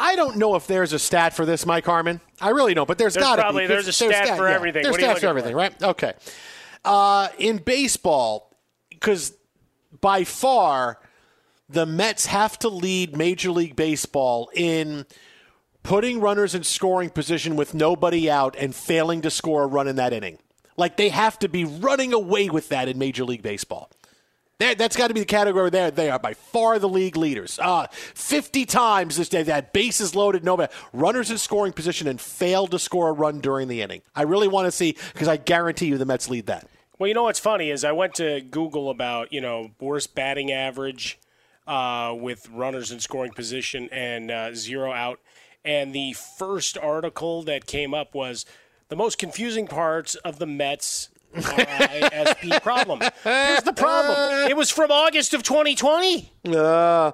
I don't know if there's a stat for this, Mike Harmon. I really don't, but there's, There's got to be. there's a stat for yeah. everything. There's What are you stats for everything, for? right? Okay. Uh, in baseball, because by far the Mets have to lead Major League Baseball in putting runners in scoring position with nobody out and failing to score a run in that inning. Like they have to be running away with that in Major League Baseball. That, that's got to be the category there. They are by far the league leaders. Uh, 50 times this day, that bases loaded, no runners in scoring position and failed to score a run during the inning. I really want to see because I guarantee you the Mets lead that. Well, you know what's funny is I went to Google about you know worst batting average uh, with runners in scoring position and uh, zero out, and the first article that came up was the most confusing parts of the Mets. RISP problem. Here's the problem. It was from August of 2020. Uh,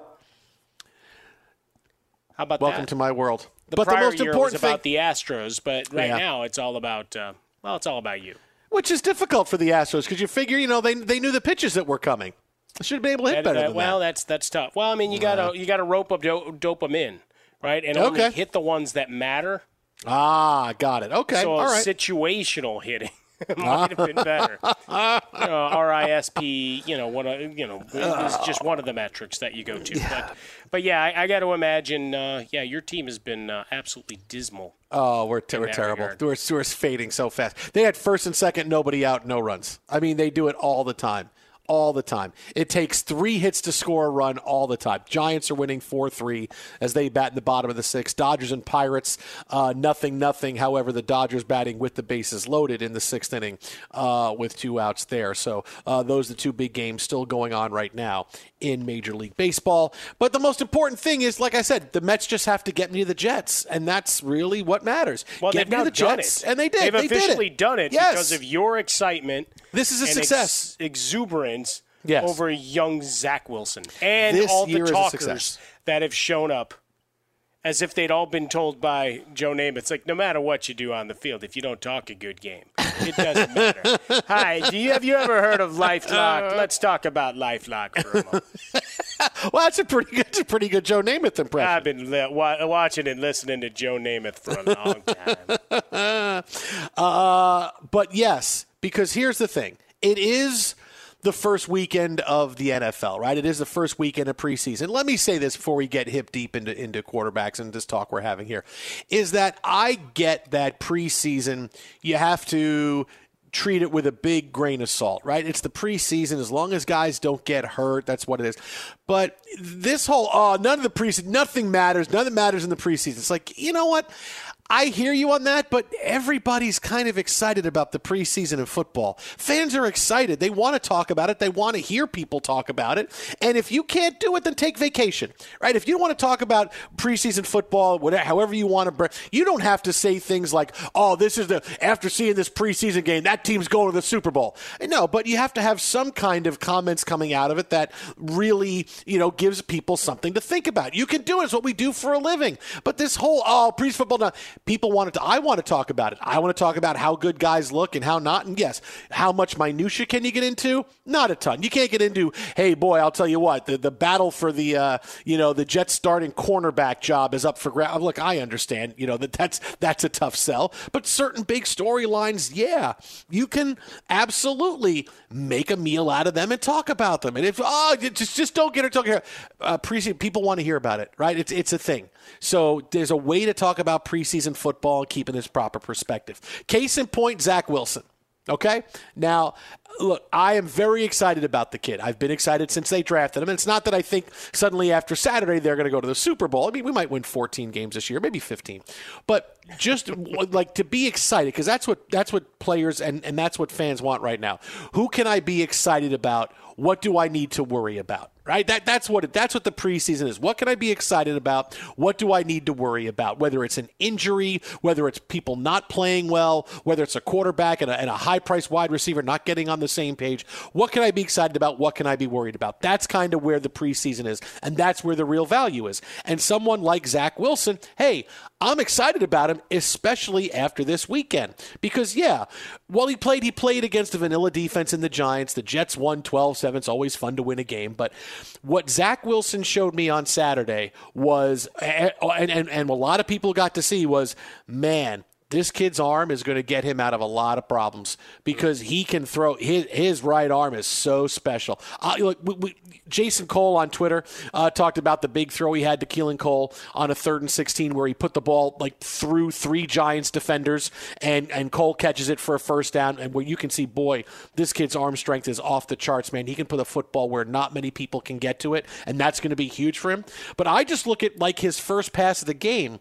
How about welcome that? to my world. The but prior the most year important was thing, about the Astros, but right Yeah. now it's all about uh, well, it's all about you. which is difficult for the Astros because you figure, you know, they they knew the pitches that were coming. Should have been able to hit That- better that- than well, that. that's that's tough. Well, I mean, you gotta you gotta rope up do- dope them in, right? And only Okay. hit the ones that matter. Ah, got it. Okay, so all right. situational hitting might have been better. you know, RISP, you know, one of you know, is just one of the metrics that you go to. But but yeah, I, I got to imagine. Uh, yeah, your team has been uh, absolutely dismal. Oh, we're, ter- we're terrible. regard. We're, we're fading so fast. They had first and second, nobody out, no runs. I mean, they do it all the time. All the time. It takes three hits to score a run all the time. Giants are winning 4 3 as they bat in the bottom of the sixth. Dodgers and Pirates, uh, nothing, nothing. However, the Dodgers batting with the bases loaded in the sixth inning uh, with two outs there. So uh, those are the two big games still going on right now in Major League Baseball. But the most important thing is, like I said, the Mets just have to get me to the Jets, and that's really what matters. Well, get they've me now to the done Jets, it. and they did. They've they officially did it. done it yes. because of your excitement. This is a success. Ex- exuberance Yes. over young Zach Wilson and This all the year is a talkers that have shown up. As if they'd all been told by Joe Namath, it's like no matter what you do on the field, if you don't talk a good game, it doesn't matter. Hi, do you have you ever heard of LifeLock? Let's talk about LifeLock for a moment. well, that's a pretty good, that's a pretty good Joe Namath impression. I've been li- wa- watching and listening to Joe Namath for a long time. uh, but yes, because here's the thing: it is the first weekend of the NFL, right? It is the first weekend of preseason. Let me say this before we get hip deep into into quarterbacks and this talk we're having here, is that I get that preseason you have to treat it with a big grain of salt, right? It's the preseason. As long as guys don't get hurt, that's what it is. But this whole, oh, none of the preseason, nothing matters. Of matters in the preseason. It's like, you know what? I hear you on that, but everybody's kind of excited about the preseason of football. Fans are excited. They want to talk about it. They want to hear people talk about it. And if you can't do it, then take vacation, right? If you don't want to talk about preseason football, whatever, however you want to, you don't have to say things like, "Oh, this is the after seeing this preseason game, that team's going to the Super Bowl." No, but you have to have some kind of comments coming out of it that really, you know, gives people something to think about. You can do it. It's what we do for a living. But this whole oh, preseason football, now, people want to. I want to talk about it. I want to talk about how good guys look and how not. And yes, how much minutia can you get into? Not a ton. You can't get into. Hey, boy, I'll tell you what. The the battle for the uh, you know the Jets starting cornerback job is up for grabs. Look, I understand. You know that that's that's a tough sell. But certain big storylines, yeah, you can absolutely make a meal out of them and talk about them. And if oh, just just don't get her talking here. Uh, people want to hear about it, right? It's it's a thing. So there's a way to talk about preseason football and keeping its proper perspective. Case in point, Zach Wilson. Okay? Now, look, I am very excited about the kid. I've been excited since they drafted him. And it's not that I think suddenly after Saturday they're going to go to the Super Bowl. I mean, we might win 14 games this year, maybe 15. But just like to be excited because that's what that's what players and and that's what fans want right now. Who can I be excited about? What do I need to worry about? Right? That that's what that's what the preseason is. What can I be excited about? What do I need to worry about? Whether it's an injury, whether it's people not playing well, whether it's a quarterback and a, and a high-priced wide receiver not getting on the same page. What can I be excited about? What can I be worried about? That's kind of where the preseason is, and that's where the real value is. And someone like Zach Wilson, hey, I'm excited about him, especially after this weekend. Because, yeah, while he played, he played against a vanilla defense in the Giants. The Jets won 12 7. It's always fun to win a game. But what Zach Wilson showed me on Saturday was, and, and, and a lot of people got to see, was man, this kid's arm is going to get him out of a lot of problems because he can throw his, his right arm is so special. Uh, look, we, we, Jason Cole on Twitter uh, talked about the big throw he had to Keelan Cole on a third and 16 where he put the ball like through three Giants defenders and, and Cole catches it for a first down and where you can see, boy, this kid's arm strength is off the charts, man. He can put a football where not many people can get to it, and that's going to be huge for him. But I just look at like his first pass of the game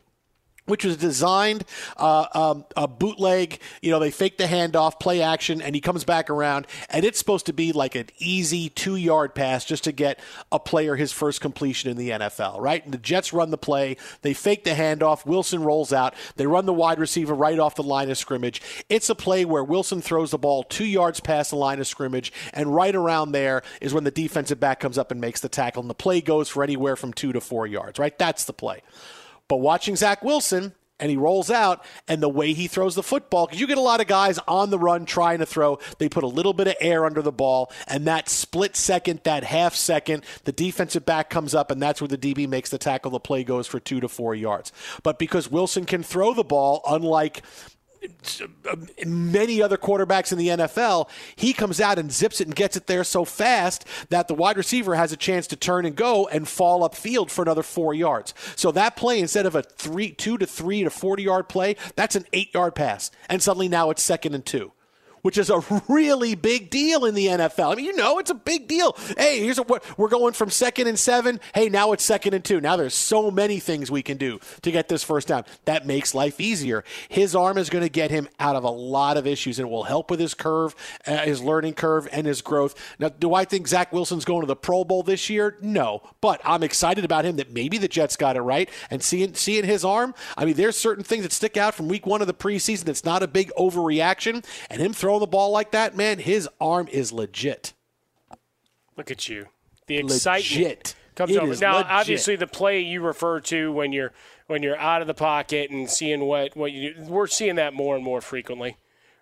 which was designed uh, um, a bootleg. You know, they fake the handoff, play action, and he comes back around, and it's supposed to be like an easy two yard pass just to get a player his first completion in the NFL, right? And the Jets run the play, they fake the handoff, Wilson rolls out, they run the wide receiver right off the line of scrimmage. It's a play where Wilson throws the ball two yards past the line of scrimmage, and right around there is when the defensive back comes up and makes the tackle, and the play goes for anywhere from two to four yards, right? That's the play. But watching Zach Wilson, and he rolls out, and the way he throws the football, because you get a lot of guys on the run trying to throw, they put a little bit of air under the ball, and that split second, that half second, the defensive back comes up, and that's where the DB makes the tackle. The play goes for two to four yards. But because Wilson can throw the ball, unlike many other quarterbacks in the NFL, he comes out and zips it and gets it there so fast that the wide receiver has a chance to turn and go and fall upfield for another four yards. So that play, instead of a three, two to three to forty yard play, that's an eight yard pass, and suddenly now it's second and two which is a really big deal in the NFL. I mean, you know, it's a big deal. Hey, here's what we're going from second and seven. Hey, now it's second and two. Now there's so many things we can do to get this first down. That makes life easier. His arm is going to get him out of a lot of issues and it will help with his curve, uh, his learning curve, and his growth. Now, do I think Zach Wilson's going to the Pro Bowl this year? No, but I'm excited about him that maybe the Jets got it right and seeing seeing his arm. I mean, there's certain things that stick out from week one of the preseason. It's not a big overreaction, and him throwing the ball like that, man, his arm is legit. Look at you. The excitement Legit. comes It over. Now, legit. obviously, the play you refer to when you're when you're out of the pocket and seeing what what you do, we're seeing that more and more frequently,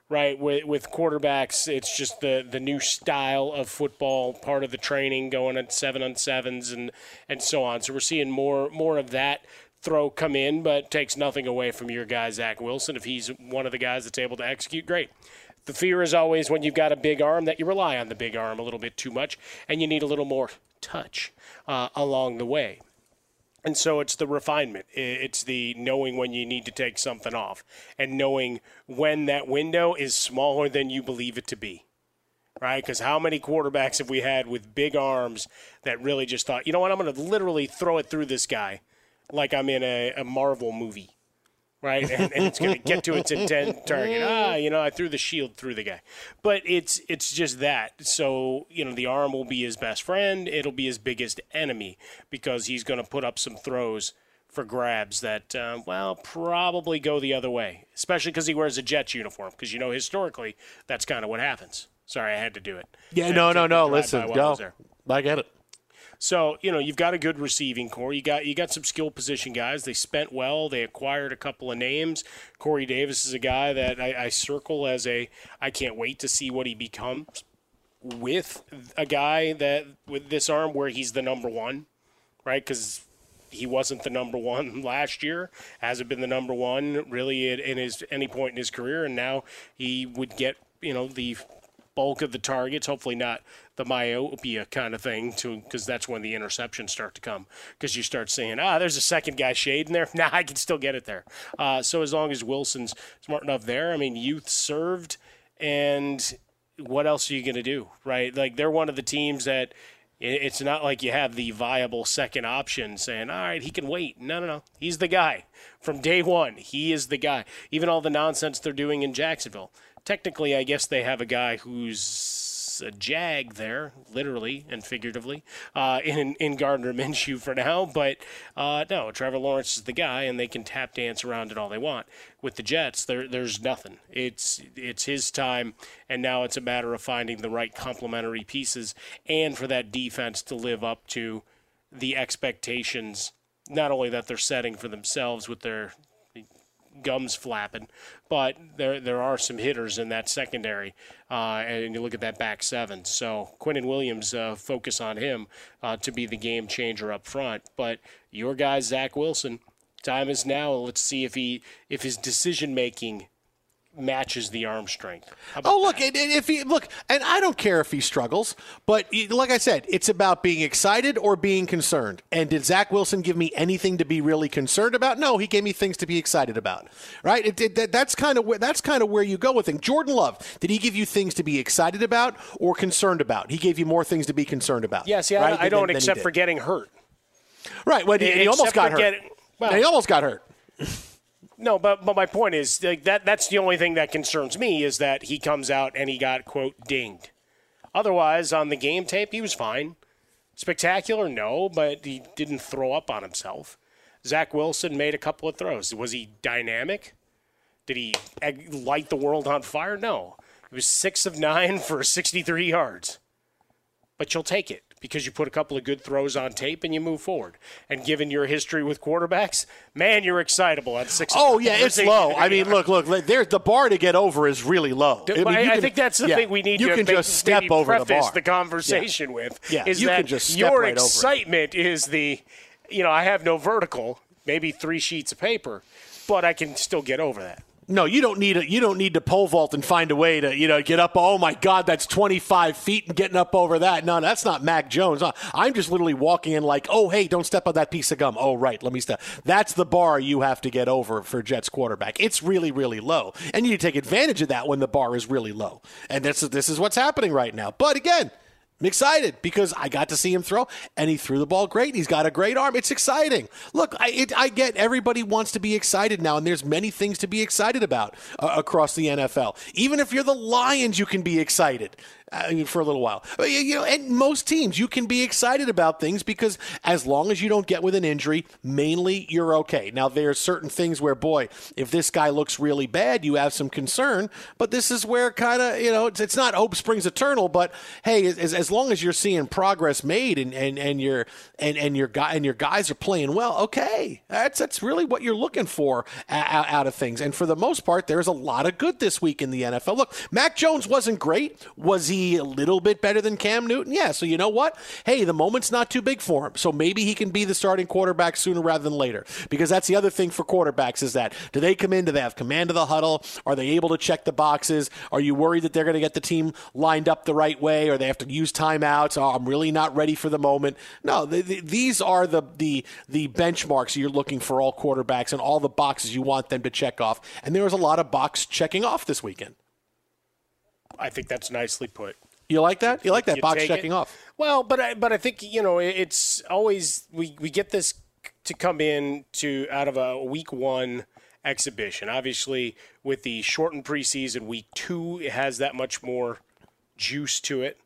right? With with quarterbacks, it's just the the new style of football, part of the training, going at seven on sevens and and so on. So we're seeing more more of that throw come in, but takes nothing away from your guy Zach Wilson. If he's one of the guys that's able to execute, great. The fear is always when you've got a big arm that you rely on the big arm a little bit too much, and you need a little more touch uh, along the way. And so it's the refinement. It's the knowing when you need to take something off and knowing when that window is smaller than you believe it to be. Right? Because how many quarterbacks have we had with big arms that really just thought, you know what, I'm going to literally throw it through this guy like I'm in a, a Marvel movie right? And, and it's going to get to its intent target. Ah, you know, I threw the shield through the guy, but it's it's just that. So you know, the arm will be his best friend. It'll be his biggest enemy because he's going to put up some throws for grabs that, uh, well, probably go the other way, especially because he wears a Jets uniform. Because you know, historically, that's kind of what happens. Sorry, I had to do it. Yeah, I no, no, no. Listen, while I go. I get it. So you know you've got a good receiving core. You got you got some skill position guys. They spent well. They acquired a couple of names. Corey Davis is a guy that I, I circle as a. I can't wait to see what he becomes with a guy that with this arm where he's the number one, right? Because he wasn't the number one last year. Hasn't been the number one really in his any point in his career, and now he would get you know the bulk of the targets. Hopefully not the myopia kind of thing, to because that's when the interceptions start to come. Because you start saying, ah, there's a second guy shade in there. Nah, I can still get it there. Uh, so as long as Wilson's smart enough there, I mean, youth served, and what else are you going to do, right? Like they're one of the teams that. It's not like you have the viable second option saying, all right, he can wait. No, no, no. He's the guy. From day one, he is the guy. Even all the nonsense they're doing in Jacksonville technically, I guess they have a guy who's a jag there, literally and figuratively, uh, in in Gardner Minshew for now. But uh, no, Trevor Lawrence is the guy, and they can tap dance around it all they want. With the Jets, there there's nothing. It's it's his time, and now it's a matter of finding the right complementary pieces, and for that defense to live up to the expectations. Not only that they're setting for themselves with their gums flapping. But there there are some hitters in that secondary, uh, and you look at that back seven. So Quinnen Williams, uh, focus on him uh, to be the game changer up front. But your guy Zach Wilson, time is now. Let's see if he if his decision making matches the arm strength. Oh, look, if he look, and I don't care if he struggles, but like I said, it's about being excited or being concerned. And did Zach Wilson give me anything to be really concerned about? No, he gave me things to be excited about. Right? It, it, that, that's kind of where that's kind of where you go with things. Jordan Love, did he give you things to be excited about or concerned about? He gave you more things to be concerned about. Yes, yeah, I, right, don't- I don't than except did. for getting hurt. right. Well, he, he almost got hurt. well- he almost got hurt. No, but but my point is like that that's the only thing that concerns me is that he comes out and he got quote dinged. Otherwise, on the game tape, he was fine. Spectacular, no, but he didn't throw up on himself. Zach Wilson made a couple of throws. Was he dynamic? Did he light the world on fire? No. He was six of nine for 63 yards. But you'll take it because you put a couple of good throws on tape and you move forward. And given your history with quarterbacks, man, you're excitable at six. Oh yeah, it's low. I mean, look, look. There's the bar to get over is really low. I, mean, I can- think that's the yeah, thing we need You to can make- just step over the preface bar. the conversation with. Yeah, is you that can just step your right excitement is the, you know, I have no vertical, maybe three sheets of paper, but I can still get over that. No, you don't need a, you don't need to pole vault and find a way to you know get up. Oh my God, that's 25 feet and getting up over that. No, that's not Mac Jones. I'm just literally walking in like, oh hey, don't step on that piece of gum. Oh right, let me step. That's the bar you have to get over for Jets quarterback. It's really really low, and you take advantage of that when the bar is really low. And this is this is what's happening right now. But again. I'm excited because I got to see him throw, and he threw the ball great. He's got a great arm. It's exciting. Look, I, it, I get everybody wants to be excited now, and there's many things to be excited about uh, across the NFL. Even if you're the Lions, you can be excited uh, for a little while. You know, and most teams, you can be excited about things because as long as you don't get with an injury, mainly you're okay. Now, there are certain things where, boy, if this guy looks really bad, you have some concern. But this is where kind of, you know, it's, it's, not hope springs eternal, but hey, as, as long as you're seeing progress made and, and, and your and, and your guy and your guys are playing well, okay, that's that's really what you're looking for out, out of things. And for the most part, there's a lot of good this week in the NFL. Look, Mac Jones wasn't great. Was he? A little bit better than Cam Newton? Yeah. So you know what? Hey, the moment's not too big for him. So maybe he can be the starting quarterback sooner rather than later. Because that's the other thing for quarterbacks is that do they come in? Do they have command of the huddle? Are they able to check the boxes? Are you worried that they're going to get the team lined up the right way, or they have to use timeouts? Oh, I'm really not ready for the moment. No, the, the, these are the the the benchmarks you're looking for all quarterbacks and all the boxes you want them to check off. And there was a lot of box checking off this weekend. I think that's nicely put. You like that? You like that you box checking it? off? Well, but I, but I think you know it's always we, we get this to come in to out of a week one exhibition. Obviously, with the shortened preseason, week two it has that much more juice to it,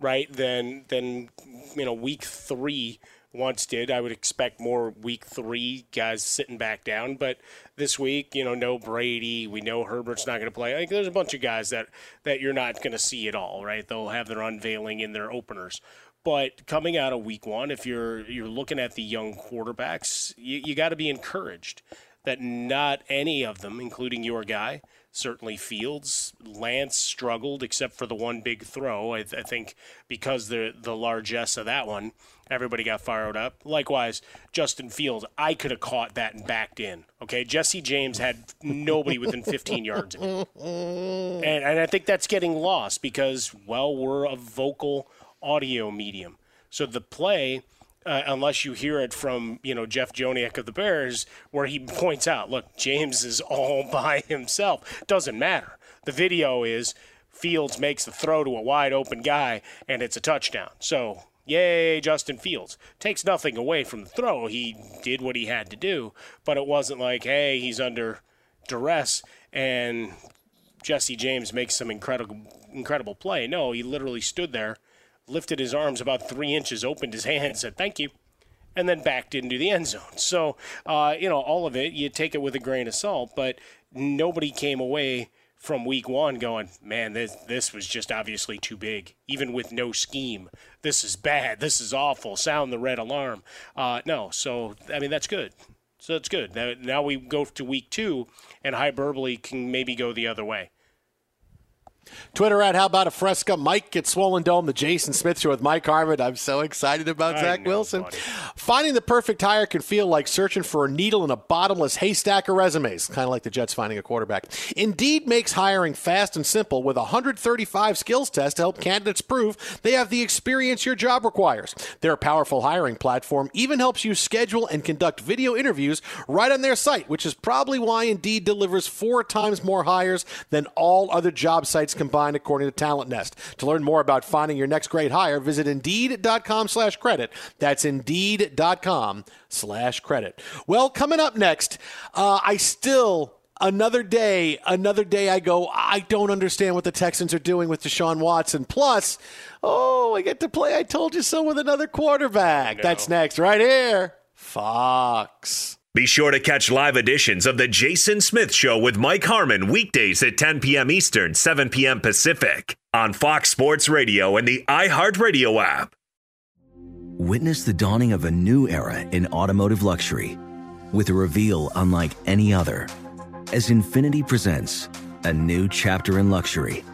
right? Than than you know week three once did. I would expect more week three guys sitting back down, but this week, you know, no Brady. We know Herbert's not going to play. I think there's a bunch of guys that that you're not going to see at all, right? They'll have their unveiling in their openers. But coming out of week one, if you're you're looking at the young quarterbacks, you, you got to be encouraged that not any of them, including your guy, certainly Fields. Lance struggled except for the one big throw. I, th- I, think because the the largesse of that one, everybody got fired up. Likewise, Justin Fields, I could have caught that and backed in. Okay, Jesse James had nobody within 15 yards of him, and, and I think that's getting lost because well, we're a vocal audio medium, so the play uh, unless you hear it from you know Jeff Joniak of the Bears, where he points out, look, James is all by himself. Doesn't matter. The video is Fields makes the throw to a wide open guy, and it's a touchdown. So Yay, Justin Fields. Takes nothing away from the throw. He did what he had to do, but it wasn't like, hey, he's under duress and Jesse James makes some incredible incredible play. No, he literally stood there lifted his arms about three inches, opened his hand, said, Thank you, and then backed into the end zone. So, uh, you know, all of it, you take it with a grain of salt, but nobody came away from week one going, man, this, this was just obviously too big, even with no scheme. This is bad. This is awful. Sound the red alarm. Uh, no, so, I mean, that's good. So that's good. Now, now we go to week two, and hyperbole can maybe go the other way. Twitter at How About a Fresca. Mike gets Swollen Dome, the Jason Smith Show with Mike Harmon. I'm so excited about I Zach know, Wilson. Buddy. Finding the perfect hire can feel like searching for a needle in a bottomless haystack of resumes, kind of like the Jets finding a quarterback. Indeed makes hiring fast and simple with a 135 skills test to help candidates prove they have the experience your job requires. Their powerful hiring platform even helps you schedule and conduct video interviews right on their site, which is probably why Indeed delivers four times more hires than all other job sites combined, according to Talent Nest. To learn more about finding your next great hire, visit Indeed.com slash credit. That's Indeed.com slash credit. Well, coming up next, uh, I still another day, another day I go, I don't understand what the Texans are doing with Deshaun Watson. Plus, oh, I get to play I told you so with another quarterback. That's next, right here. Fox. Be sure to catch live editions of The Jason Smith Show with Mike Harmon weekdays at 10 p.m. Eastern, 7 p.m. Pacific on Fox Sports Radio and the iHeartRadio app. Witness the dawning of a new era in automotive luxury with a reveal unlike any other as Infiniti presents a new chapter in luxury,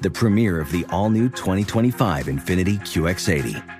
the premiere of the all new 2025 Infiniti QX80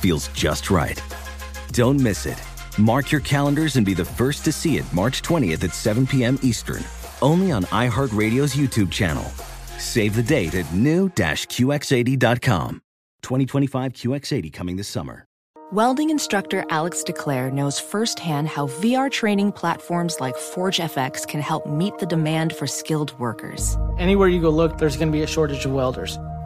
feels just right. Don't miss it. Mark your calendars and be the first to see it March 20th at 7 p.m. Eastern, only on iHeartRadio's YouTube channel. Save the date at new-QX80.com. 2025 QX80 coming this summer. Welding instructor Alex DeClaire knows firsthand how VR training platforms like ForgeFX can help meet the demand for skilled workers. Anywhere you go look, there's going to be a shortage of welders.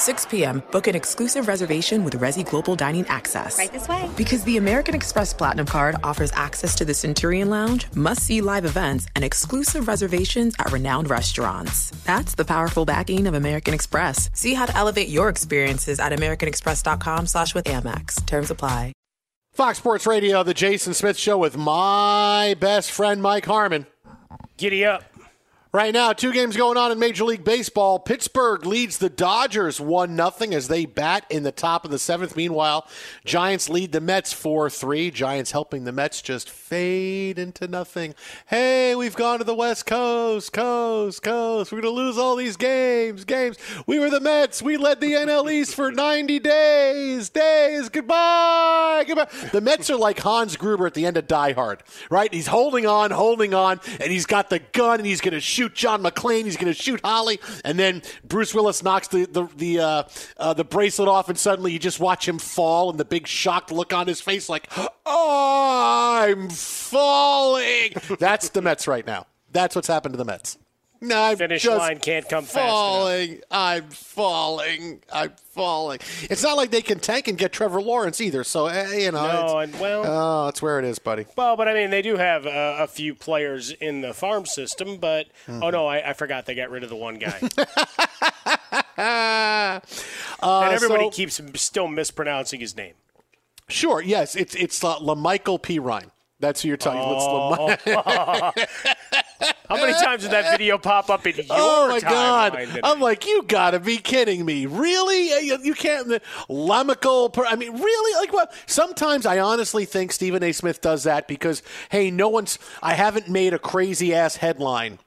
6 p.m., book an exclusive reservation with Resy Global Dining Access. Right this way. Because the American Express Platinum Card offers access to the Centurion Lounge, must see live events, and exclusive reservations at renowned restaurants. That's the powerful backing of American Express. See how to elevate your experiences at AmericanExpress.com slash with Amex. Terms apply. Fox Sports Radio, the Jason Smith Show with my best friend Mike Harmon. Giddy up. Right now, two games going on in Major League Baseball. Pittsburgh leads the Dodgers 1 0 as they bat in the top of the seventh. Meanwhile, Giants lead the Mets 4 3. Giants helping the Mets just fade into nothing. Hey, we've gone to the West Coast, coast, coast. We're going to lose all these games, games. We were the Mets. We led the NL East for 90 days, days. Goodbye, goodbye. The Mets are like Hans Gruber at the end of Die Hard, right? He's holding on, holding on, and he's got the gun and he's going to shoot John McClane. He's going to shoot Holly, and then Bruce Willis knocks the the the, uh, uh, the bracelet off, and suddenly you just watch him fall, and the big shocked look on his face, like, "Oh, I'm falling." That's the Mets right now. That's what's happened to the Mets. No, I'm Finish just line can't come fast falling. I'm falling. I'm falling. It's not like they can tank and get Trevor Lawrence either. So eh, you know, No, and well- oh, that's where it is, buddy. Well, but I mean, they do have uh, a few players in the farm system, but Mm-hmm. oh no, I, I forgot they got rid of the one guy. Uh, and everybody so- keeps still mispronouncing his name. Sure. Yes, it's it's uh, LaMichael P. Ryan. That's who you're talking. Oh. about. How many times did that video pop up in your Oh my god! I'm like, you gotta be kidding me! Really? Uh, You, you can't. The Lemical. Per, I mean, really? Like what? Sometimes I honestly think Stephen A. Smith does that because hey, no one's. I haven't made a crazy ass headline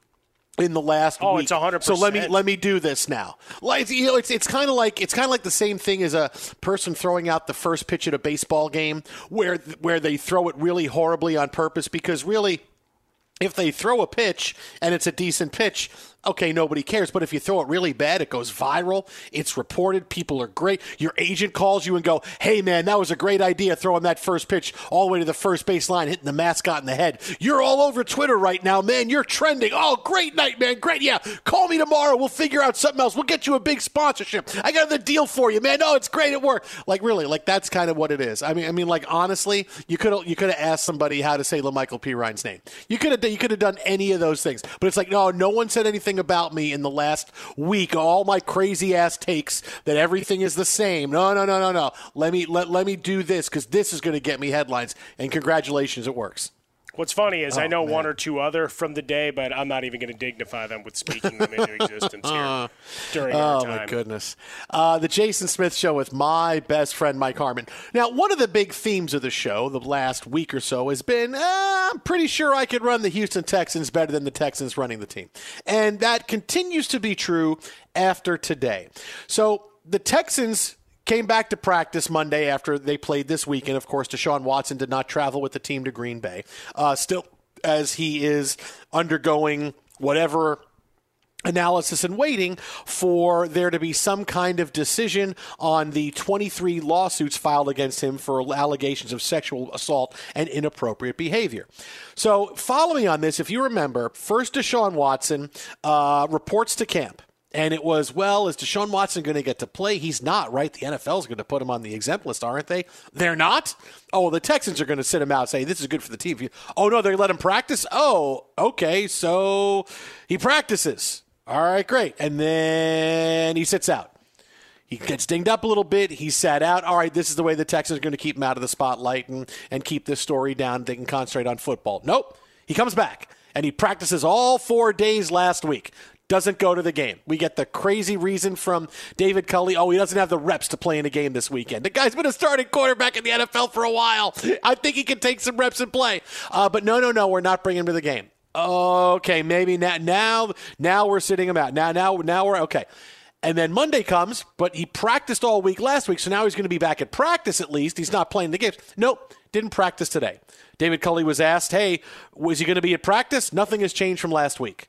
in the last Oh, week. it's 100%. So let me let me do this now. Like you know, it's it's kind of like it's kind of like the same thing as a person throwing out the first pitch at a baseball game where where they throw it really horribly on purpose because really if they throw a pitch and it's a decent pitch, okay, nobody cares. But if you throw it really bad, it goes viral. It's reported. People are great. Your agent calls you and go, "Hey, man, that was a great idea throwing that first pitch all the way to the first base line, hitting the mascot in the head. You're all over Twitter right now, man. You're trending. Oh, great night, man. Great. Yeah, call me tomorrow. We'll figure out something else. We'll get you a big sponsorship. I got the deal for you, man. Oh, it's great at work. Like really, like that's kind of what it is. I mean, I mean, like honestly, you could you could have asked somebody how to say LaMichael P. Ryan's name. You could have you could have done any of those things, but it's like no, no one said anything about me in the last week. All my crazy ass takes that everything is the same. No, no, no, no, no. Let me let let me do this because this is going to get me headlines. And congratulations, it works. What's funny is I Oh, know man. one or two other from the day, but I'm not even going to dignify them with speaking them into existence here during our Oh time. my goodness! Uh, the Jason Smith Show with my best friend Mike Harmon. Now, one of the big themes of the show the last week or so has been, uh, I'm pretty sure I could run the Houston Texans better than the Texans running the team, and that continues to be true after today. So the Texans came back to practice Monday after they played this weekend. Of course, Deshaun Watson did not travel with the team to Green Bay. Uh, still, as he is undergoing whatever analysis and waiting for there to be some kind of decision on the 23 lawsuits filed against him for allegations of sexual assault and inappropriate behavior. So, following on this, if you remember, first Deshaun Watson uh, reports to camp. And it was, well, is Deshaun Watson going to get to play? He's not, right? The NFL is going to put him on the exempt list, aren't they? They're not? Oh, well, the Texans are going to sit him out say, this is good for the team. Oh, no, they let him practice? Oh, okay. So he practices. All right, great. And then he sits out. He gets dinged up a little bit. He's sat out. All right, this is the way the Texans are going to keep him out of the spotlight and, and keep this story down. They can concentrate on football. Nope. He comes back and he practices all four days last week. Doesn't go to the game. We get the crazy reason from David Culley. Oh, he doesn't have the reps to play in a game this weekend. The guy's been a starting quarterback in the NFL for a while. I think he can take some reps and play. Uh, but no, no, no, we're not bringing him to the game. Okay, maybe now, now, now we're sitting him out. Now, now, now we're okay. And then Monday comes, but he practiced all week last week, so now he's going to be back at practice at least. He's not playing the games. Nope, didn't practice today. David Culley was asked, hey, was he going to be at practice? Nothing has changed from last week.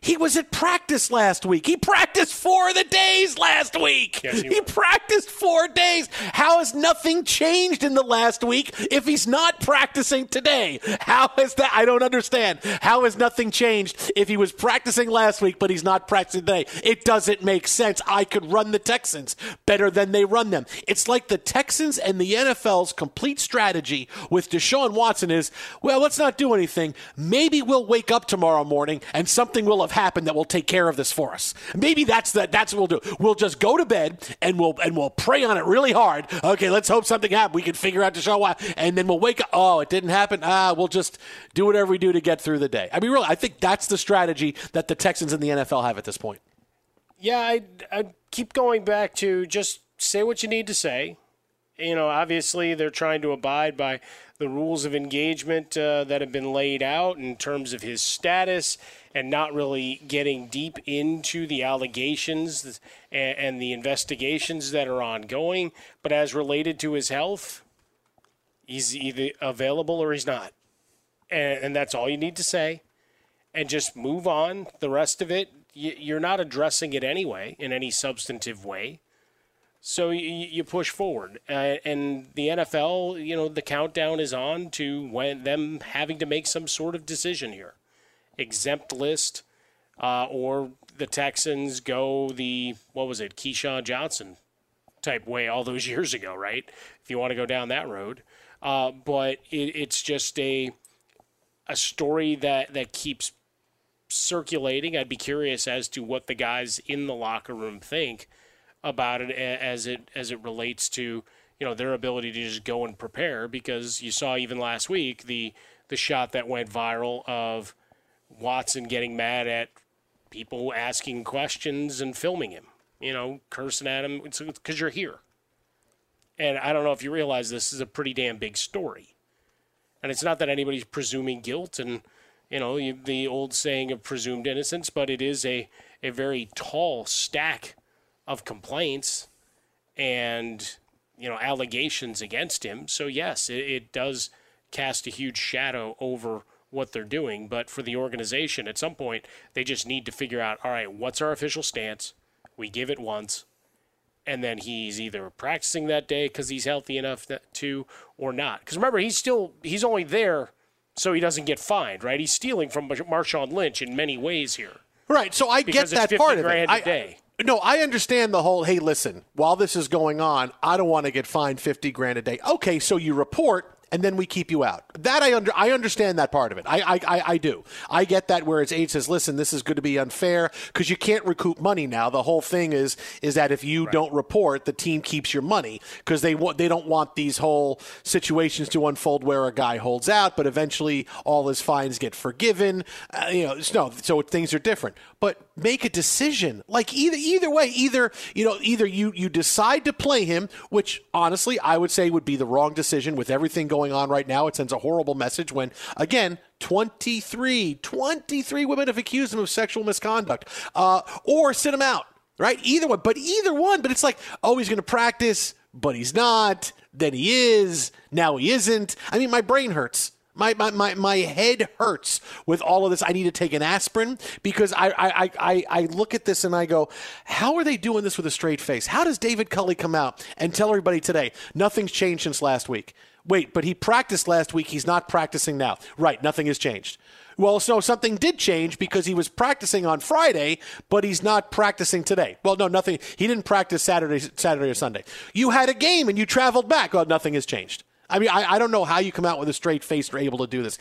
He was at practice last week. He practiced four of the days last week. Yes, he he practiced four days. How has nothing changed in the last week if he's not practicing today? How is that? I don't understand. How has nothing changed if he was practicing last week but he's not practicing today? It doesn't make sense. I could run the Texans better than they run them. It's like the Texans and the NFL's complete strategy with Deshaun Watson is, well, let's not do anything. Maybe we'll wake up tomorrow morning and something will have happened that will take care of this for us. Maybe that's the, that's what we'll do. We'll just go to bed and we'll and we'll pray on it really hard. Okay, let's hope something happens. We can figure out Deshaun Watson, and then we'll wake up. Oh, it didn't happen. Ah, we'll just do whatever we do to get through the day. I mean, really, I think that's the strategy that the Texans and the NFL have at this point. Yeah, I, I keep going back to just say what you need to say. You know, obviously they're trying to abide by the rules of engagement uh, that have been laid out in terms of his status and not really getting deep into the allegations and, and the investigations that are ongoing. But as related to his health, he's either available or he's not. And, and that's all you need to say and just move on. The rest of it, you're not addressing it anyway in any substantive way. So you, you push forward, uh, and the NFL, you know, the countdown is on to when them having to make some sort of decision here, exempt list, uh, or the Texans go the what was it, Keyshawn Johnson type way all those years ago, right? If you want to go down that road, uh, but it, it's just a a story that that keeps circulating. I'd be curious as to what the guys in the locker room think about it as it as it relates to you know their ability to just go and prepare because you saw even last week the the shot that went viral of Watson getting mad at people asking questions and filming him, you know, cursing at him because you're here. And I don't know if you realize this is a pretty damn big story. And it's not that anybody's presuming guilt and, you know, the old saying of presumed innocence, but it is a, a very tall stack of complaints and, you know, allegations against him. So, yes, it, it does cast a huge shadow over what they're doing. But for the organization, at some point, they just need to figure out all right, what's our official stance? We give it once. And then he's either practicing that day because he's healthy enough to, or not. Because remember, he's still he's only there so he doesn't get fined, right? He's stealing from Marshawn Lynch in many ways here. Right. So I get that part of it. I, no, I understand the whole. Hey, listen, while this is going on, I don't want to get fined fifty grand a day. Okay, so you report and then we keep you out. That I under I understand that part of it. I I, I, do. I get that where it's Age says, listen, this is going to be unfair because you can't recoup money now. The whole thing is is that if you right. don't report, the team keeps your money because they want they don't want these whole situations to unfold where a guy holds out, but eventually all his fines get forgiven. Uh, you know, no, so things are different. But make a decision. Like either either way, either you know, either you you decide to play him, which honestly I would say would be the wrong decision with everything going on right now. It sends a horrible message when, again, 23, 23 women have accused him of sexual misconduct, uh, or sit him out, right? Either one, but either one. But it's like, oh, he's going to practice, but he's not. Then he is. Now he isn't. I mean, my brain hurts. My, my, my, my head hurts with all of this. I need to take an aspirin because I, I, I, I look at this and I go, how are they doing this with a straight face? How does David Culley come out and tell everybody today nothing's changed since last week? Wait, but he practiced last week. He's not practicing now. Right, nothing has changed. Well, so something did change because he was practicing on Friday, but he's not practicing today. Well, no, nothing. He didn't practice Saturday, Saturday or Sunday. You had a game and you traveled back. Well, nothing has changed. I mean, I, I don't know how you come out with a straight face and are able to do this.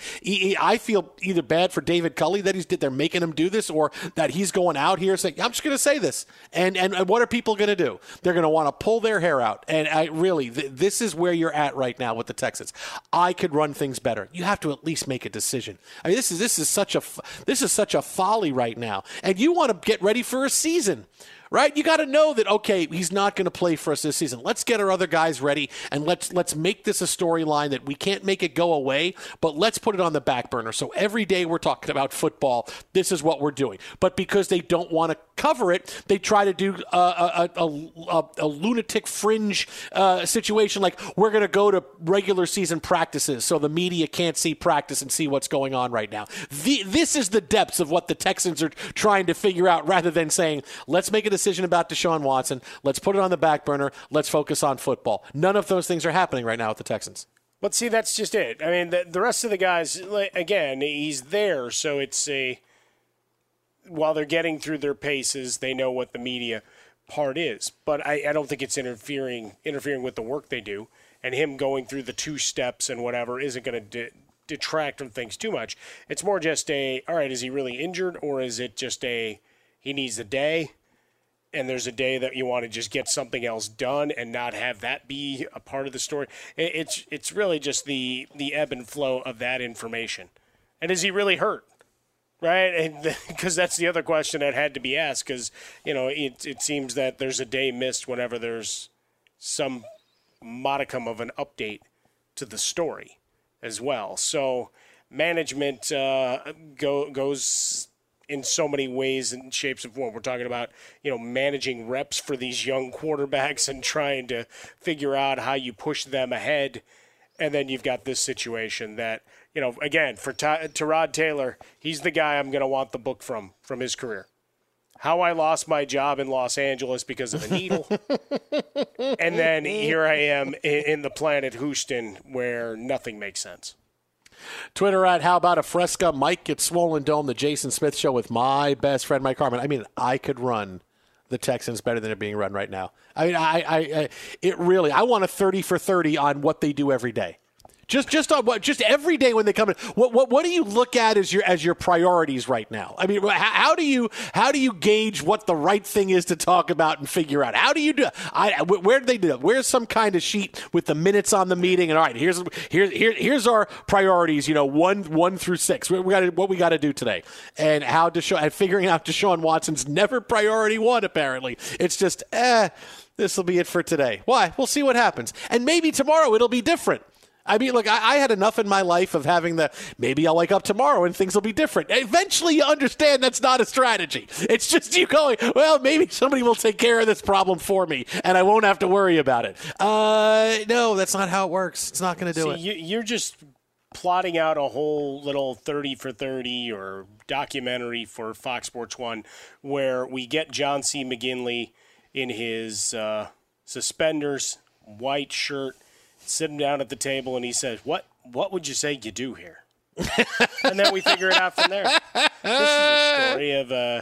I feel either bad for David Culley that he's did they're making him do this, or that he's going out here saying, "I'm just going to say this." And, and what are people going to do? They're going to want to pull their hair out. And I really, th- this is where you're at right now with the Texans. I could run things better. You have to at least make a decision. I mean, this is this is such a this is such a folly right now, and you want to get ready for a season right? You got to know that okay, he's not going to play for us this season. Let's get our other guys ready and let's let's make this a storyline that we can't make it go away, but let's put it on the back burner. So every day we're talking about football. This is what we're doing. But because they don't want to cover it, they try to do a, a, a, a lunatic fringe uh, situation like we're going to go to regular season practices so the media can't see practice and see what's going on right now. The, this is the depths of what the Texans are trying to figure out rather than saying, let's make a decision about Deshaun Watson. Let's put it on the back burner. Let's focus on football. None of those things are happening right now with the Texans. But see, that's just it. I mean, the, the rest of the guys, again, he's there, so it's a. While they're getting through their paces, they know what the media part is. But I, I don't think it's interfering interfering with the work they do. And him going through the two steps and whatever isn't going to de- detract from things too much. It's more just a, all right, is he really injured, or is it just a, he needs a day? and there's a day that you want to just get something else done and not have that be a part of the story. It's it's really just the the ebb and flow of that information. And is he really hurt? Right, because that's the other question that had to be asked. Because you know, it it seems that there's a day missed whenever there's some modicum of an update to the story as well. So management uh, go, goes in so many ways and shapes and form. We're talking about, you know, managing reps for these young quarterbacks and trying to figure out how you push them ahead. And then you've got this situation that, you know, again, for Ty- Tyrod Taylor, he's the guy I'm going to want the book from, from his career. How I lost my job in Los Angeles because of a needle. and then here I am in, in the planet Houston where nothing makes sense. Twitter at How About a Fresca. Mike gets Swollen Dome, the Jason Smith Show with my best friend, Mike Harmon. I mean, I could run the Texans better than they're being run right now. I mean, I, I, I, it really, I want a 30 for 30 on what they do every day. Just just on what just every day when they come in. What what what do you look at as your as your priorities right now? I mean, how, how do you how do you gauge what the right thing is to talk about and figure out? How do you do? I where do they do? It? Where's some kind of sheet with the minutes on the meeting? And all right, here's here's here, here's our priorities. You know, one one through six. We, we got what we got to do today, and how to show and figuring out Deshaun Watson's never priority one. Apparently, it's just eh. This will be it for today. Why? We'll see what happens. And maybe tomorrow it'll be different. I mean, look, I, I, had enough in my life of having the maybe I'll wake up tomorrow and things will be different. Eventually, you understand that's not a strategy. It's just you going, well, maybe somebody will take care of this problem for me and I won't have to worry about it. Uh, no, that's not how it works. It's not going to do See, it. You're just plotting out a whole little 30 for 30 or documentary for Fox Sports 1 where we get John C. McGinley in his uh, suspenders, white shirt sit him down at the table, and he says, "What what would you say you do here?" and then we figure it out from there. This is a story of uh,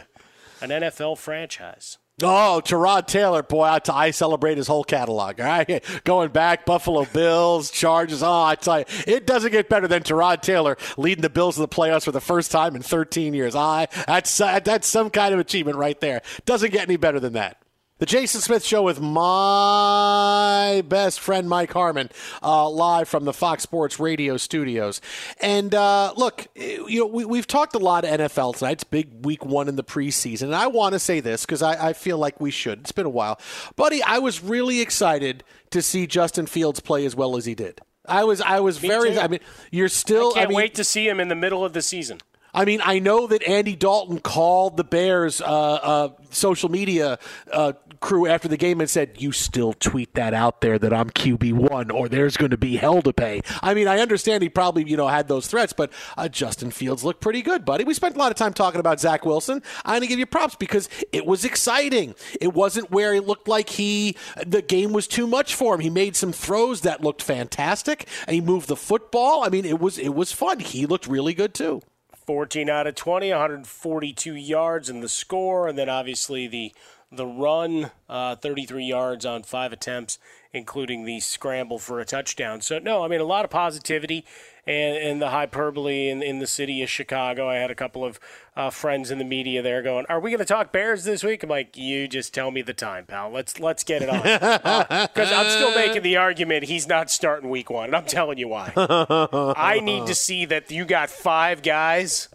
an NFL franchise. Oh, Tyrod Taylor, boy, I, I celebrate his whole catalog. All right, going back, Buffalo Bills, Chargers. Oh, I tell you, it doesn't get better than Tyrod Taylor leading the Bills to the playoffs for the first time in 13 years. I that's that's some kind of achievement right there. Doesn't get any better than that. The Jason Smith Show with my best friend Mike Harmon, uh, live from the Fox Sports Radio studios. And uh, look, you know we, have talked a lot of NFL tonight. It's big week one in the preseason, and I want to say this because I, I feel like we should. It's been a while, buddy. I was really excited to see Justin Fields play as well as he did. I was I was Me very. Too. I mean, you're still. I can't I mean, wait to see him in the middle of the season. I mean, I know that Andy Dalton called the Bears uh, uh, social media uh, crew after the game and said, "You still tweet that out there that I'm QB one, or there's going to be hell to pay." I mean, I understand he probably you know had those threats, but uh, Justin Fields looked pretty good, buddy. We spent a lot of time talking about Zach Wilson. I'm going to give you props because it was exciting. It wasn't where it looked like he the game was too much for him. He made some throws that looked fantastic, and he moved the football. I mean, it was it was fun. He looked really good too. 14 out of 20, 142 yards in the score, and then obviously the the run, uh, 33 yards on five attempts, including the scramble for a touchdown. So no, I mean a lot of positivity and, and the hyperbole in, in the city of Chicago. I had a couple of uh, friends in the media there going, "Are we going to talk Bears this week?" I'm like, "You just tell me the time, pal. Let's let's get it on." Because uh, I'm still making the argument he's not starting Week One, and I'm telling you why. I need to see that you got five guys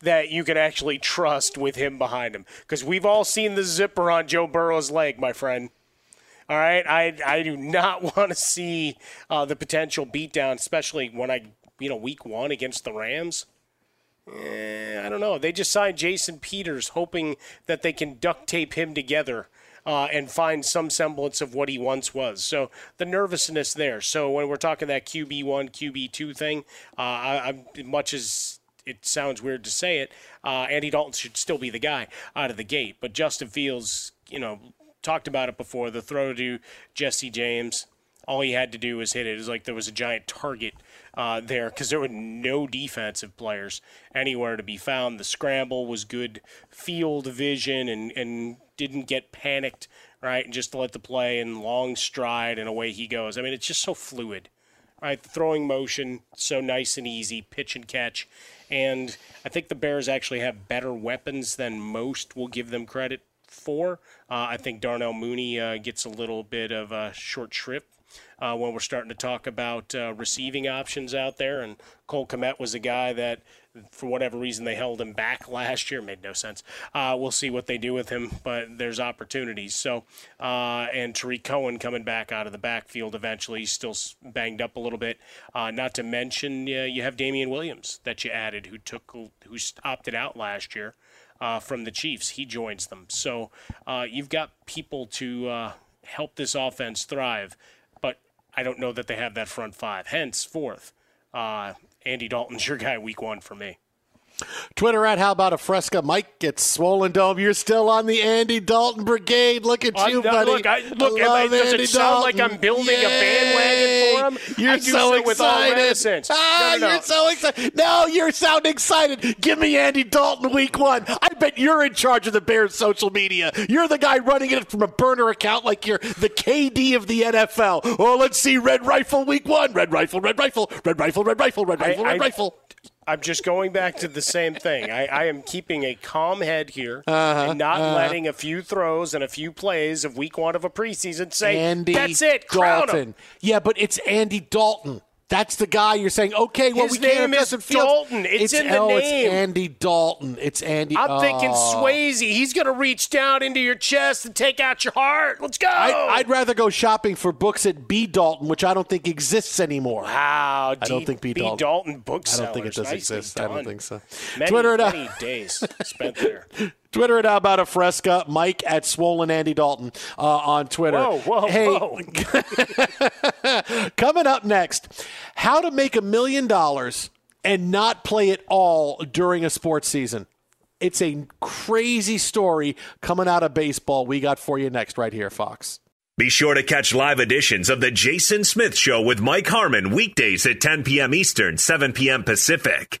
that you can actually trust with him behind him. Because we've all seen the zipper on Joe Burrow's leg, my friend. All right, I I do not want to see uh, the potential beatdown, especially when I you know week one against the Rams. Eh, I don't know. They just signed Jason Peters, hoping that they can duct tape him together uh, and find some semblance of what he once was. So the nervousness there. So when we're talking that QB one, QB two thing, uh, I, I'm much as it sounds weird to say it, uh, Andy Dalton should still be the guy out of the gate. But Justin Fields, you know, talked about it before. The throw to Jesse James, all he had to do was hit it. It was like there was a giant target uh, there because there were no defensive players anywhere to be found. The scramble was good field vision and, and didn't get panicked, right? And just let the play and long stride and away he goes. I mean, it's just so fluid, right? Throwing motion, so nice and easy, pitch and catch. And I think the Bears actually have better weapons than most will give them credit for. Uh, I think Darnell Mooney uh, gets a little bit of a short shrift uh, when we're starting to talk about uh, receiving options out there. And Cole Kmet was a guy that, for whatever reason, they held him back last year. Made no sense. Uh, we'll see what they do with him, but there's opportunities. So, uh, and Tarik Cohen coming back out of the backfield eventually. He's still banged up a little bit. Uh, not to mention, you have Damien Williams that you added, who took who opted out last year uh, from the Chiefs. He joins them. So uh, you've got people to uh, help this offense thrive, but I don't know that they have that front five. Henceforth. uh, Andy Dalton's your guy week one for me. Twitter at How About a Fresca. Mike gets swollen dome. You're still on the Andy Dalton brigade. Look at you, buddy. Look, I, look I am I- does Andy it sound like I'm building Yay! a bandwagon for him? You're I so, with all excited. Ah, No, no, no. you're so excited. No, you're sounding excited. Give me Andy Dalton week one. I bet you're in charge of the Bears' social media. You're the guy running it from a burner account like you're the KD of the NFL. Oh, let's see Red Rifle week one. Red Rifle, Red Rifle, Red Rifle, Red Rifle, Red Rifle, Red I- Rifle. I'm just going back to the same thing. I, I am keeping a calm head here Uh-huh, and not uh-huh. letting a few throws and a few plays of week one of a preseason say, Andy that's it, crown Dalton. him. Yeah, but it's Andy Dalton. That's the guy you're saying. Okay, well His we can't name is. Dalton. It's in the oh, It's name. Andy Dalton. It's Andy. I'm thinking oh. Swayze. He's going to reach down into your chest and take out your heart. Let's go. I, I'd rather go shopping for books at B Dalton, which I don't think exists anymore. Wow, I don't think B. B. Dalton. Dalton I booksellers. don't think it does Nicely exist. I don't think so. Many, Twitter it many days spent there. Twitter at out about a fresca. Mike at Swollen Andy Dalton uh, on Twitter. Whoa, whoa, hey, whoa. coming up next, how to make a million dollars and not play it all during a sports season. It's a crazy story coming out of baseball. We got for you next, right here, Fox. Be sure to catch live editions of The Jason Smith Show with Mike Harmon weekdays at 10 p.m. Eastern, 7 p.m. Pacific.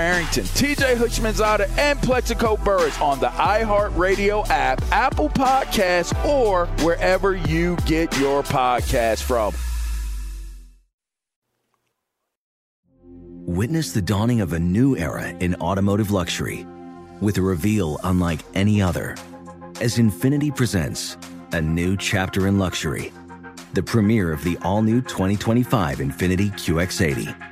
Arrington, TJ Houshmandzadeh, and Plaxico Burress on the iHeartRadio app, Apple Podcasts, or wherever you get your podcast from. Witness the dawning of a new era in automotive luxury with a reveal unlike any other as Infiniti presents a new chapter in luxury, the premiere of the all new 2025 Infiniti QX80.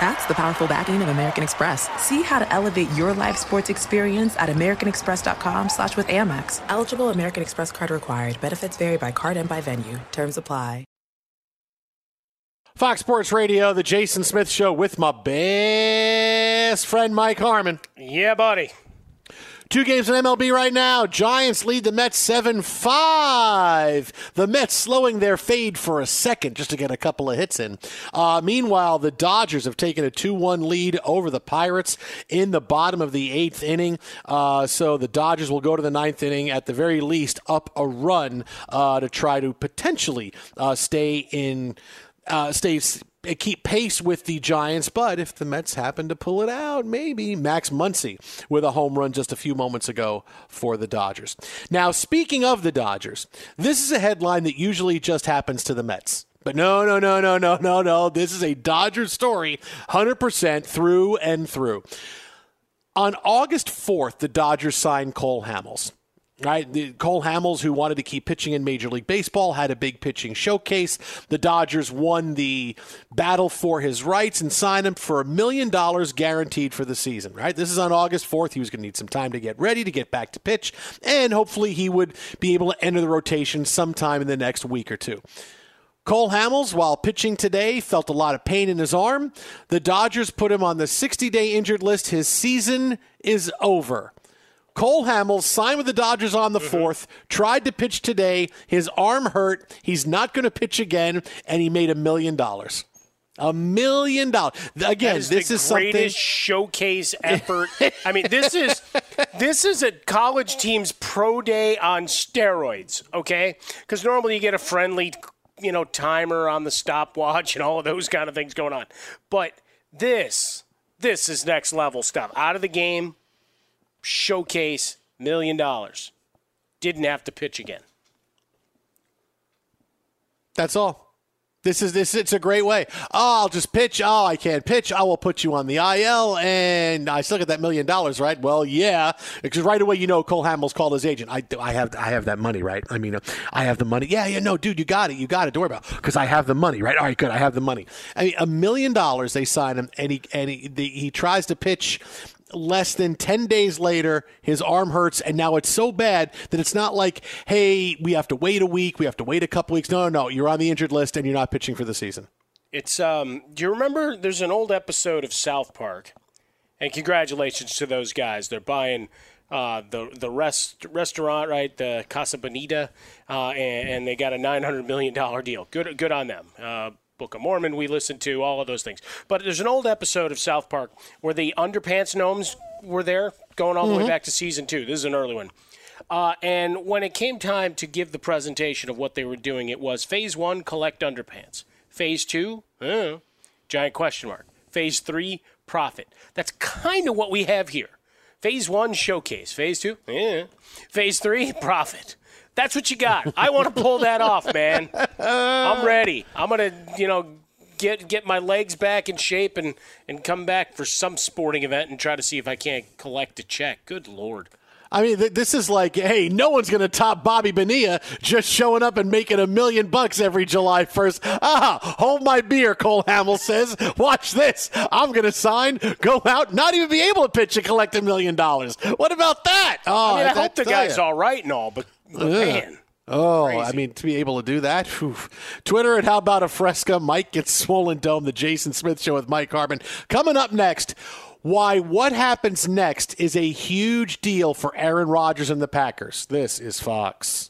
That's the powerful backing of American Express. See how to elevate your live sports experience at americanexpress.com slash with Amex. Eligible American Express card required. Benefits vary by card and by venue. Terms apply. Fox Sports Radio, the Jason Smith Show with my best friend Mike Harmon. Yeah, buddy. Two games in MLB right now. Giants lead the Mets 7 5. The Mets slowing their fade for a second just to get a couple of hits in. Uh, meanwhile, the Dodgers have taken a 2 1 lead over the Pirates in the bottom of the eighth inning. Uh, so the Dodgers will go to the ninth inning, at the very least, up a run uh, to try to potentially uh, stay in. Uh, Uh, keep pace with the Giants, but if the Mets happen to pull it out, maybe Max Muncy with a home run just a few moments ago for the Dodgers. Now, speaking of the Dodgers, this is a headline that usually just happens to the Mets. But no, no, no, no, no, no, no. This is a Dodgers story, 100% through and through. On August 4th, the Dodgers signed Cole Hamels right? The, Cole Hamels, who wanted to keep pitching in Major League Baseball, had a big pitching showcase. The Dodgers won the battle for his rights and signed him for a million dollars guaranteed for the season, right? This is on August 4th. He was going to need some time to get ready, to get back to pitch, and hopefully he would be able to enter the rotation sometime in the next week or two. Cole Hamels, while pitching today, felt a lot of pain in his arm. The Dodgers put him on the 60 day injured list. His season is over. Cole Hamels signed with the Dodgers on the mm-hmm. 4th, tried to pitch today. His arm hurt. He's not going to pitch again, and he made a million dollars. A million dollars. Again, is this is something. The greatest showcase effort. I mean, this is this is a college team's pro day on steroids. Okay, because normally you get a friendly, you know, timer on the stopwatch and all of those kind of things going on. But this, this is next level stuff. Out of the game, showcase, million dollars. Didn't have to pitch again. That's all. This is this. It's a great way. Oh, I'll just pitch. Oh, I can't pitch. I will put you on the IL, and I still get that million dollars, right? Well, yeah, because right away you know Cole Hamels called his agent. I, I have I have that money, right? I mean, uh, I have the money. Yeah, yeah, no, dude, you got it. You got it. Don't worry about because I have the money, right? All right, good. I have the money. I mean, a million dollars they sign him, and he and he, the, he tries to pitch less than 10 days later, his arm hurts, and now it's so bad that it's not like, hey, we have to wait a week, we have to wait a couple weeks. No, no, no. You're on the injured list and you're not pitching for the season. It's um. Do you remember? There's an old episode of South Park, and congratulations to those guys. They're buying uh, the the rest restaurant, right? The Casa Bonita, uh, and, and, they got a nine hundred million dollar deal. Good good on them. Uh, Book of Mormon we listened to, all of those things. But there's an old episode of South Park where the underpants gnomes were there, going all the Mm-hmm. way back to season two. This is an early one. Uh, and when it came time to give the presentation of what they were doing, it was phase one, collect underpants. Phase two, uh, giant question mark. Phase three, profit. That's kind of what we have here. Phase one, showcase. Phase two, yeah. Phase three, profit. That's what you got. I want to pull that off, man. I'm ready. I'm gonna, you know, get get my legs back in shape and and come back for some sporting event and try to see if I can't collect a check. Good lord. I mean, th- this is like, hey, no one's going to top Bobby Bonilla just showing up and making a million bucks every July 1st. Ah, hold my beer, Cole Hamels says. Watch this. I'm going to sign, go out, not even be able to pitch and collect a million dollars. What about that? Oh, I mean, I I hope the guy's ya. all right and all, but. Man, Oh, I mean, to be able to do that. Whew. Twitter and how about a fresca? Mike gets swollen dome. The Jason Smith Show with Mike Harmon. Coming up next, why what happens next is a huge deal for Aaron Rodgers and the Packers. This is Fox.